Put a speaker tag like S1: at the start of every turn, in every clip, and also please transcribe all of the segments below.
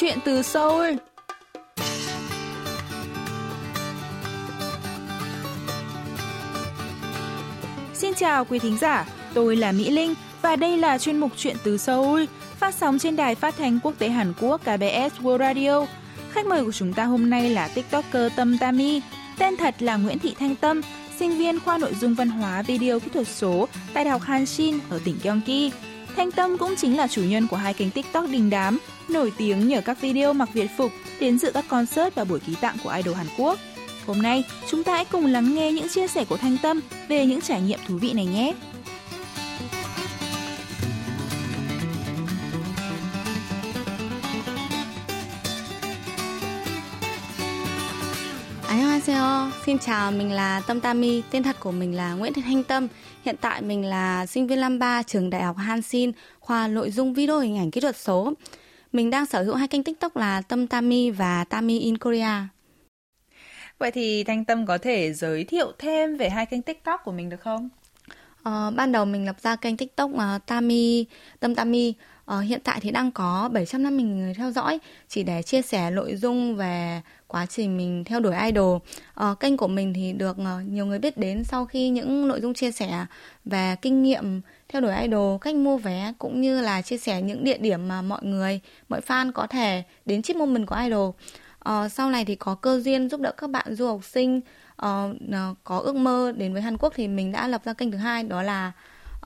S1: chuyện từ Seoul. Xin chào quý thính giả, tôi là Mỹ Linh và đây là chuyên mục chuyện từ Seoul, phát sóng trên đài phát thanh quốc tế Hàn Quốc KBS World Radio. Khách mời của chúng ta hôm nay là TikToker Tâm Tami, tên thật là Nguyễn Thị Thanh Tâm, sinh viên khoa nội dung văn hóa video kỹ thuật số tại Đại học Hanshin ở tỉnh Gyeonggi. Thanh Tâm cũng chính là chủ nhân của hai kênh TikTok đình đám, nổi tiếng nhờ các video mặc Việt phục đến dự các concert và buổi ký tặng của idol Hàn Quốc. Hôm nay, chúng ta hãy cùng lắng nghe những chia sẻ của Thanh Tâm về những trải nghiệm thú vị này nhé.
S2: Annyeonghaseyo, xin chào, mình là Tâm Tami, tên thật của mình là Nguyễn Thị Thanh Tâm. Hiện tại mình là sinh viên năm 3 trường Đại học Hansin, khoa nội dung video hình ảnh kỹ thuật số. Mình đang sở hữu hai kênh TikTok là Tâm Tami và Tami in Korea.
S1: Vậy thì Thanh Tâm có thể giới thiệu thêm về hai kênh TikTok của mình được không?
S2: Ờ, ban đầu mình lập ra kênh TikTok uh, Tami, Tâm Tami. Ờ, hiện tại thì đang có 750 người theo dõi chỉ để chia sẻ nội dung về quá trình mình theo đuổi idol. Ờ, kênh của mình thì được ờ, nhiều người biết đến sau khi những nội dung chia sẻ về kinh nghiệm theo đuổi idol, cách mua vé cũng như là chia sẻ những địa điểm mà mọi người, mọi fan có thể đến chip moment của idol. Ờ, sau này thì có cơ duyên giúp đỡ các bạn du học sinh uh, có ước mơ đến với Hàn Quốc thì mình đã lập ra kênh thứ hai đó là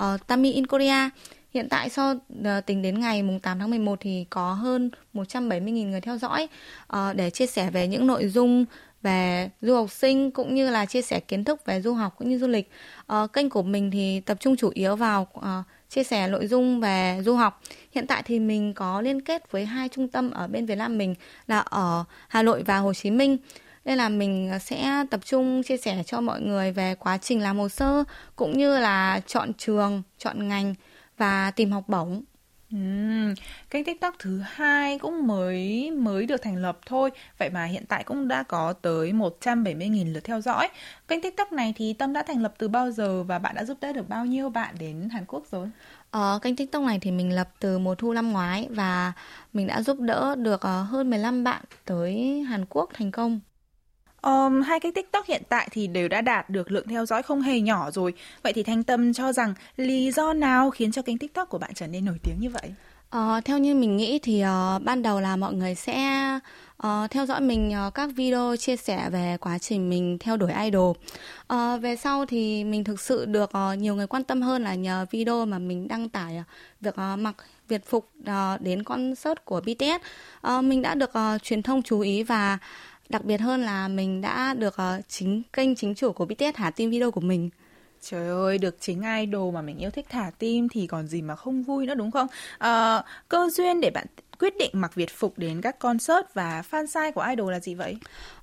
S2: uh, Tami in Korea. Hiện tại so ờ, tính đến ngày mùng 8 tháng 11 thì có hơn 170.000 người theo dõi ờ, để chia sẻ về những nội dung về du học sinh cũng như là chia sẻ kiến thức về du học cũng như du lịch. Ờ, kênh của mình thì tập trung chủ yếu vào chia sẻ nội dung về du học. Hiện tại thì mình có liên kết với hai trung tâm ở bên Việt Nam mình là ở Hà Nội và Hồ Chí Minh. Nên là mình sẽ tập trung chia sẻ cho mọi người về quá trình làm hồ sơ cũng như là chọn trường, chọn ngành và tìm học bổng.
S1: Uhm, kênh TikTok thứ hai cũng mới mới được thành lập thôi Vậy mà hiện tại cũng đã có tới 170.000 lượt theo dõi Kênh TikTok này thì Tâm đã thành lập từ bao giờ và bạn đã giúp đỡ được bao nhiêu bạn đến Hàn Quốc rồi?
S2: Ờ, kênh TikTok này thì mình lập từ mùa thu năm ngoái và mình đã giúp đỡ được uh, hơn 15 bạn tới Hàn Quốc thành công.
S1: Um, hai cái TikTok hiện tại thì đều đã đạt được lượng theo dõi không hề nhỏ rồi. Vậy thì Thanh Tâm cho rằng lý do nào khiến cho kênh TikTok của bạn trở nên nổi tiếng như vậy?
S2: Uh, theo như mình nghĩ thì uh, ban đầu là mọi người sẽ uh, theo dõi mình uh, các video chia sẻ về quá trình mình theo đuổi idol. Uh, về sau thì mình thực sự được uh, nhiều người quan tâm hơn là nhờ video mà mình đăng tải uh, việc uh, mặc Việt phục uh, đến concert của BTS. Uh, mình đã được uh, truyền thông chú ý và đặc biệt hơn là mình đã được uh, chính kênh chính chủ của BTS thả tim video của mình.
S1: Trời ơi, được chính idol mà mình yêu thích thả tim thì còn gì mà không vui nữa đúng không? À, cơ duyên để bạn quyết định mặc Việt phục đến các concert và fan size của idol là gì vậy?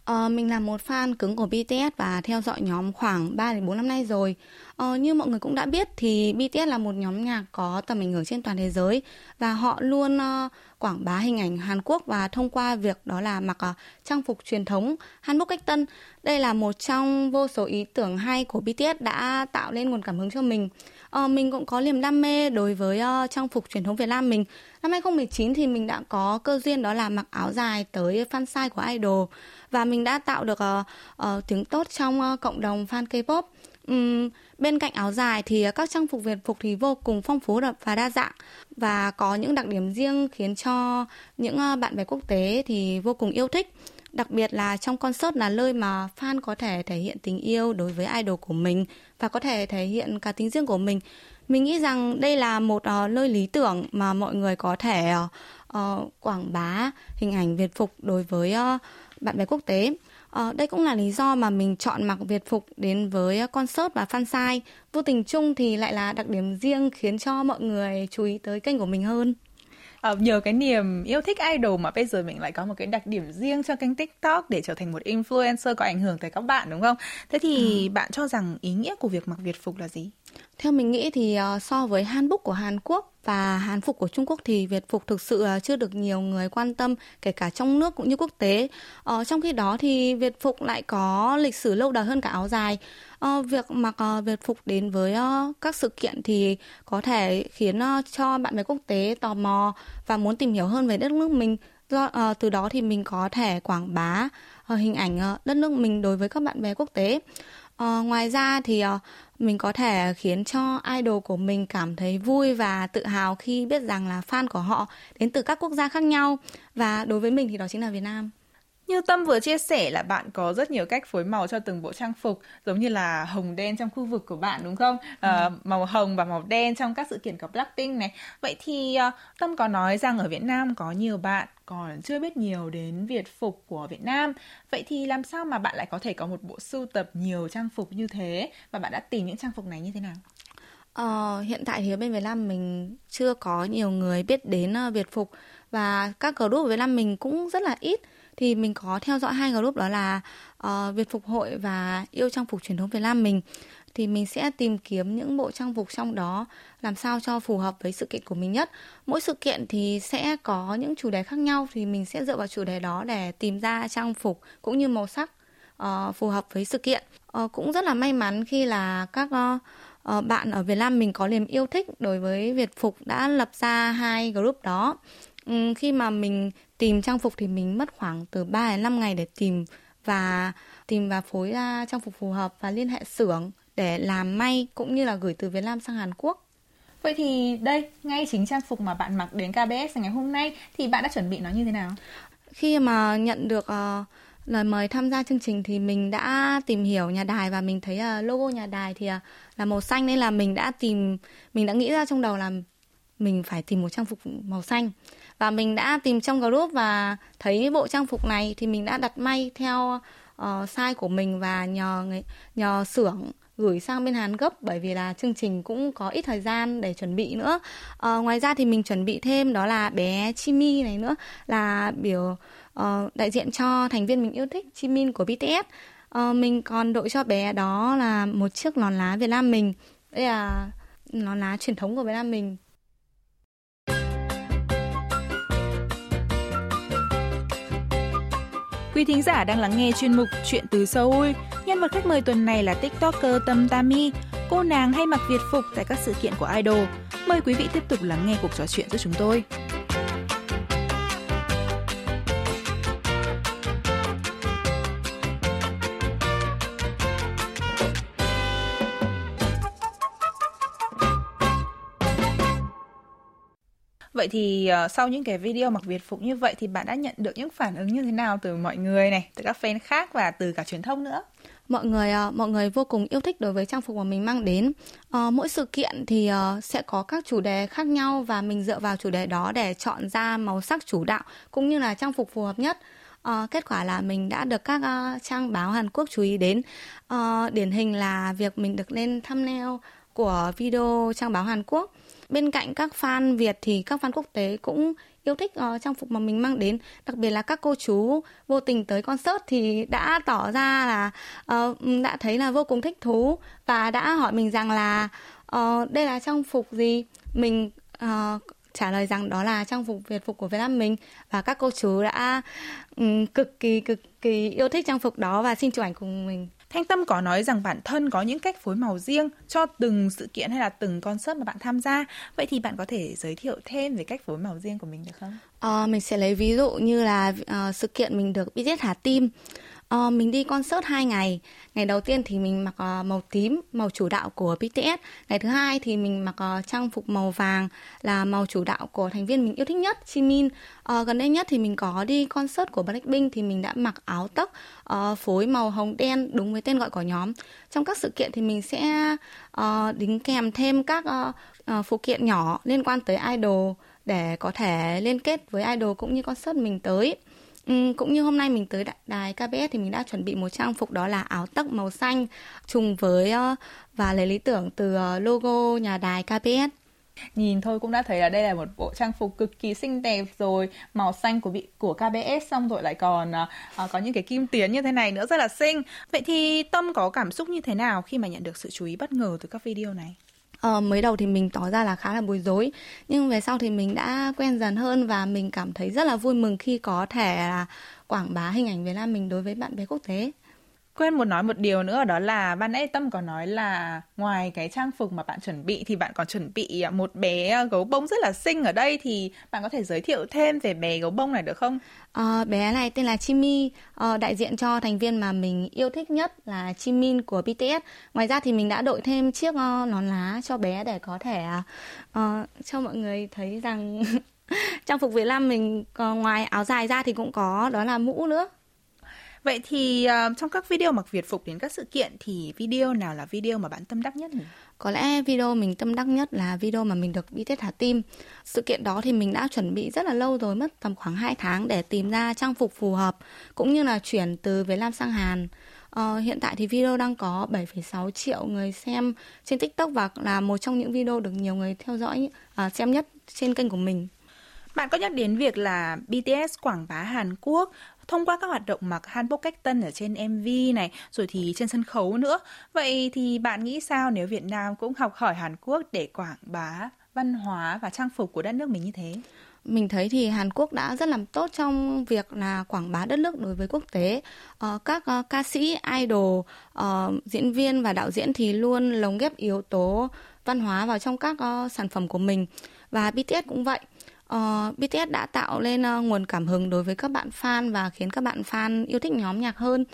S2: Ờ, mình là một fan cứng của BTS và theo dõi nhóm khoảng 3 đến 4 năm nay rồi. Ờ, như mọi người cũng đã biết thì BTS là một nhóm nhạc có tầm ảnh hưởng trên toàn thế giới và họ luôn uh, quảng bá hình ảnh Hàn Quốc và thông qua việc đó là mặc uh, trang phục truyền thống Hanbok cách tân. Đây là một trong vô số ý tưởng hay của BTS đã tạo nên nguồn cảm hứng cho mình. Uh, mình cũng có niềm đam mê đối với uh, trang phục truyền thống Việt Nam mình. Năm 2019 thì mình đã có cơ duyên đó là mặc áo dài tới fan size của idol và mình đã tạo được uh, uh, tiếng tốt trong uh, cộng đồng fan K-pop. Um, bên cạnh áo dài thì các trang phục Việt phục thì vô cùng phong phú và đa dạng và có những đặc điểm riêng khiến cho những bạn bè quốc tế thì vô cùng yêu thích. Đặc biệt là trong concert là nơi mà fan có thể thể hiện tình yêu đối với idol của mình và có thể thể hiện cả tính riêng của mình. Mình nghĩ rằng đây là một uh, nơi lý tưởng mà mọi người có thể uh, uh, quảng bá hình ảnh Việt phục đối với uh, bạn bè quốc tế. Uh, đây cũng là lý do mà mình chọn mặc Việt phục đến với concert và fan size. Vô tình chung thì lại là đặc điểm riêng khiến cho mọi người chú ý tới kênh của mình hơn
S1: uh, nhờ cái niềm yêu thích idol mà bây giờ mình lại có một cái đặc điểm riêng cho kênh TikTok để trở thành một influencer có ảnh hưởng tới các bạn đúng không? Thế thì ừ. bạn cho rằng ý nghĩa của việc mặc Việt phục là gì?
S2: Theo mình nghĩ thì ờ, so với Hanbok của Hàn Quốc và Hàn phục của Trung Quốc thì Việt phục thực sự ờ, chưa được nhiều người quan tâm kể cả trong nước cũng như quốc tế. Ờ, trong khi đó thì Việt phục lại có lịch sử lâu đời hơn cả áo dài. Ờ, việc mặc uh, ờ, Việt phục đến với uh, các sự kiện thì có thể khiến uh, cho bạn bè quốc tế tò mò và muốn tìm hiểu hơn về đất nước mình do uh, từ đó thì mình có thể quảng bá uh, hình ảnh uh, đất nước mình đối với các bạn bè quốc tế uh, ngoài ra thì uh, mình có thể khiến cho idol của mình cảm thấy vui và tự hào khi biết rằng là fan của họ đến từ các quốc gia khác nhau và đối với mình thì đó chính là Việt Nam.
S1: Như Tâm vừa chia sẻ là bạn có rất nhiều cách phối màu cho từng bộ trang phục giống như là hồng đen trong khu vực của bạn đúng không? Ừ. À, màu hồng và màu đen trong các sự kiện của Blackpink này. Vậy thì uh, Tâm có nói rằng ở Việt Nam có nhiều bạn còn chưa biết nhiều đến Việt phục của Việt Nam. Vậy thì làm sao mà bạn lại có thể có một bộ sưu tập nhiều trang phục như thế và bạn đã tìm những trang phục này như thế nào?
S2: Ờ, hiện tại thì ở bên Việt Nam mình chưa có nhiều người biết đến uh, Việt phục và các group ở Việt Nam mình cũng rất là ít thì mình có theo dõi hai group đó là uh, Việt phục hội và yêu trang phục truyền thống Việt Nam mình thì mình sẽ tìm kiếm những bộ trang phục trong đó làm sao cho phù hợp với sự kiện của mình nhất. Mỗi sự kiện thì sẽ có những chủ đề khác nhau thì mình sẽ dựa vào chủ đề đó để tìm ra trang phục cũng như màu sắc uh, phù hợp với sự kiện. Uh, cũng rất là may mắn khi là các uh, uh, bạn ở Việt Nam mình có niềm yêu thích đối với Việt phục đã lập ra hai group đó. Um, khi mà mình tìm trang phục thì mình mất khoảng từ 3 đến 5 ngày để tìm và tìm và phối ra trang phục phù hợp và liên hệ xưởng để làm may cũng như là gửi từ Việt Nam sang Hàn Quốc.
S1: Vậy thì đây, ngay chính trang phục mà bạn mặc đến KBS ngày hôm nay thì bạn đã chuẩn bị nó như thế nào?
S2: Khi mà nhận được uh, lời mời tham gia chương trình thì mình đã tìm hiểu nhà đài và mình thấy uh, logo nhà đài thì uh, là màu xanh nên là mình đã tìm mình đã nghĩ ra trong đầu là mình phải tìm một trang phục màu xanh và mình đã tìm trong group và thấy bộ trang phục này thì mình đã đặt may theo uh, size của mình và nhờ nhờ xưởng gửi sang bên Hàn gấp bởi vì là chương trình cũng có ít thời gian để chuẩn bị nữa. À, ngoài ra thì mình chuẩn bị thêm đó là bé Chimi này nữa là biểu uh, đại diện cho thành viên mình yêu thích Jimin của BTS. Uh, mình còn đội cho bé đó là một chiếc lòn lá Việt Nam mình. Đây là lòn lá truyền thống của Việt Nam mình.
S1: Quý thính giả đang lắng nghe chuyên mục Chuyện từ Seoul. Nhân vật khách mời tuần này là TikToker Tâm Tami. Cô nàng hay mặc Việt phục tại các sự kiện của idol. Mời quý vị tiếp tục lắng nghe cuộc trò chuyện giữa chúng tôi. Vậy thì uh, sau những cái video mặc Việt phục như vậy thì bạn đã nhận được những phản ứng như thế nào từ mọi người này, từ các fan khác và từ cả truyền thông nữa?
S2: mọi người uh, mọi người vô cùng yêu thích đối với trang phục mà mình mang đến. Uh, mỗi sự kiện thì uh, sẽ có các chủ đề khác nhau và mình dựa vào chủ đề đó để chọn ra màu sắc chủ đạo cũng như là trang phục phù hợp nhất. Uh, kết quả là mình đã được các uh, trang báo Hàn Quốc chú ý đến. Uh, điển hình là việc mình được lên thumbnail của video trang báo Hàn Quốc bên cạnh các fan Việt thì các fan quốc tế cũng yêu thích uh, trang phục mà mình mang đến. Đặc biệt là các cô chú vô tình tới concert thì đã tỏ ra là uh, đã thấy là vô cùng thích thú và đã hỏi mình rằng là uh, đây là trang phục gì? Mình uh, trả lời rằng đó là trang phục Việt phục của Việt Nam mình. Và các cô chú đã um, cực kỳ cực kỳ yêu thích trang phục đó và xin chụp ảnh cùng mình.
S1: Thanh Tâm có nói rằng bản thân có những cách phối màu riêng cho từng sự kiện hay là từng concert mà bạn tham gia. Vậy thì bạn có thể giới thiệu thêm về cách phối màu riêng của mình được không?
S2: À, mình sẽ lấy ví dụ như là uh, sự kiện mình được BTS Hà Tim. Uh, mình đi concert 2 ngày. Ngày đầu tiên thì mình mặc uh, màu tím, màu chủ đạo của BTS. Ngày thứ hai thì mình mặc uh, trang phục màu vàng là màu chủ đạo của thành viên mình yêu thích nhất, Jimin. Uh, gần đây nhất thì mình có đi concert của Blackpink thì mình đã mặc áo tóc uh, phối màu hồng đen đúng với tên gọi của nhóm. Trong các sự kiện thì mình sẽ uh, đính kèm thêm các uh, uh, phụ kiện nhỏ liên quan tới idol để có thể liên kết với idol cũng như concert mình tới. Ừ, cũng như hôm nay mình tới đài KBS thì mình đã chuẩn bị một trang phục đó là áo tắc màu xanh trùng với ờ, và lấy lý tưởng từ ờ, logo nhà đài KBS.
S1: Nhìn thôi cũng đã thấy là đây là một bộ trang phục cực kỳ xinh đẹp rồi Màu xanh của vị của KBS xong rồi lại còn uh, có những cái kim tuyến như thế này nữa rất là xinh Vậy thì Tâm có cảm xúc như thế nào khi mà nhận được sự chú ý bất ngờ từ các video này?
S2: Uh, mới đầu thì mình tỏ ra là khá là bối rối nhưng về sau thì mình đã quen dần hơn và mình cảm thấy rất là vui mừng khi có thể là quảng bá hình ảnh Việt Nam mình đối với bạn bè quốc tế
S1: quên một nói một điều nữa đó là ban nãy Tâm có nói là ngoài cái trang phục mà bạn chuẩn bị thì bạn còn chuẩn bị à, một bé à, gấu bông rất là xinh ở đây thì bạn có thể giới thiệu thêm về bé gấu bông này được không?
S2: À, bé này tên là Chimi, à, ờ, đại diện cho thành viên mà mình yêu thích nhất là Jimin của BTS. Ngoài ra thì mình đã đội thêm chiếc ờ, nón lá cho bé để có thể uh, cho mọi người thấy rằng trang phục Việt Nam mình ngoài áo dài ra thì cũng có đó là mũ nữa.
S1: Vậy thì uh, trong các video mặc Việt phục đến các sự kiện thì video nào là video mà bạn tâm đắc nhất nhỉ?
S2: Có lẽ video mình tâm đắc nhất là video mà mình được đi tết thả tim. Sự kiện đó thì mình đã chuẩn bị rất là lâu rồi, mất tầm khoảng 2 tháng để tìm ra trang phục phù hợp cũng như là chuyển từ Việt Nam sang Hàn. Uh, hiện tại thì video đang có 7,6 triệu người xem trên TikTok và là một trong những video được nhiều người theo dõi uh, xem nhất trên kênh của mình.
S1: Bạn có nhắc đến việc là BTS quảng bá Hàn Quốc thông qua các hoạt động mặc hanbok cách tân ở trên MV này, rồi thì trên sân khấu nữa. Vậy thì bạn nghĩ sao nếu Việt Nam cũng học hỏi Hàn Quốc để quảng bá văn hóa và trang phục của đất nước mình như thế?
S2: mình thấy thì Hàn Quốc đã rất làm tốt trong việc là quảng bá đất nước đối với quốc tế. Ờ, các uh, ca sĩ, idol, uh, diễn viên và đạo diễn thì luôn lồng ghép yếu tố văn hóa vào trong các uh, sản phẩm của mình và BTS cũng vậy. Ờ, uh, BTS đã tạo lên uh, nguồn cảm hứng đối với các bạn fan và khiến các bạn fan yêu thích nhóm nhạc hơn.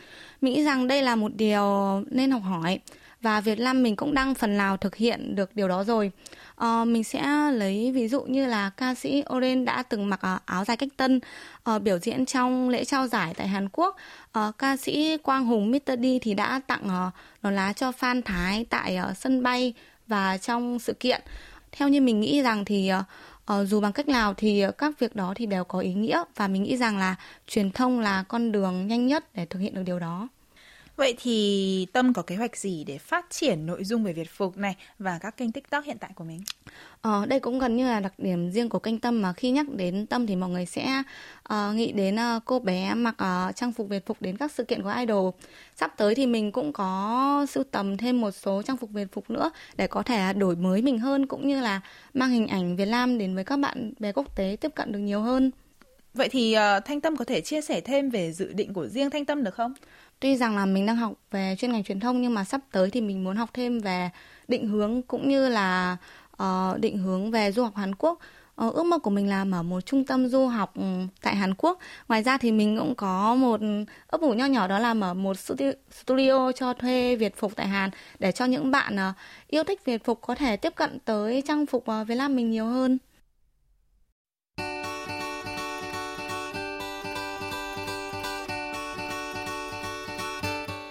S2: Mình nghĩ rằng đây là một điều nên học hỏi và Việt Nam mình cũng đang phần nào thực hiện được điều đó rồi. Uh, mình sẽ lấy ví dụ như là ca sĩ Oren đã từng mặc uh, áo dài cách tân uh, biểu diễn trong lễ trao giải tại Hàn Quốc. Uh, ca sĩ Quang Hùng Mr. D thì đã tặng uh, nón lá cho fan Thái tại uh, sân bay và trong sự kiện. Theo như mình nghĩ rằng thì uh, Ờ, dù bằng cách nào thì ờ, các việc đó thì đều có ý nghĩa và mình nghĩ rằng là truyền thông là con đường nhanh nhất để thực hiện được điều đó.
S1: Vậy thì Tâm có kế hoạch gì để phát triển nội dung về Việt Phục này và các kênh TikTok hiện tại của mình?
S2: Ờ, đây cũng gần như là đặc điểm riêng của kênh Tâm mà khi nhắc đến Tâm thì mọi người sẽ uh, nghĩ đến uh, cô bé mặc uh, trang phục Việt Phục đến các sự kiện của idol. Sắp tới thì mình cũng có sưu tầm thêm một số trang phục Việt Phục nữa để có thể đổi mới mình hơn cũng như là mang hình ảnh Việt Nam đến với các bạn bè quốc tế tiếp cận được nhiều hơn.
S1: Vậy thì uh, Thanh Tâm có thể chia sẻ thêm về dự định của riêng Thanh Tâm được không?
S2: Tuy rằng là mình đang học về chuyên ngành truyền thông nhưng mà sắp tới thì mình muốn học thêm về định hướng cũng như là uh, định hướng về du học Hàn Quốc. Uh, ước mơ của mình là mở một trung tâm du học ừ, tại Hàn Quốc. Ngoài ra thì mình cũng có một ấp ủ nho nhỏ đó là mở một studio cho thuê Việt phục tại Hàn để cho những bạn uh, yêu thích Việt phục có thể tiếp cận tới trang phục uh, Việt Nam mình nhiều hơn.